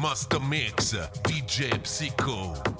Master Mix, DJ Psycho.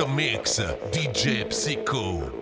Mix, DJ Psycho.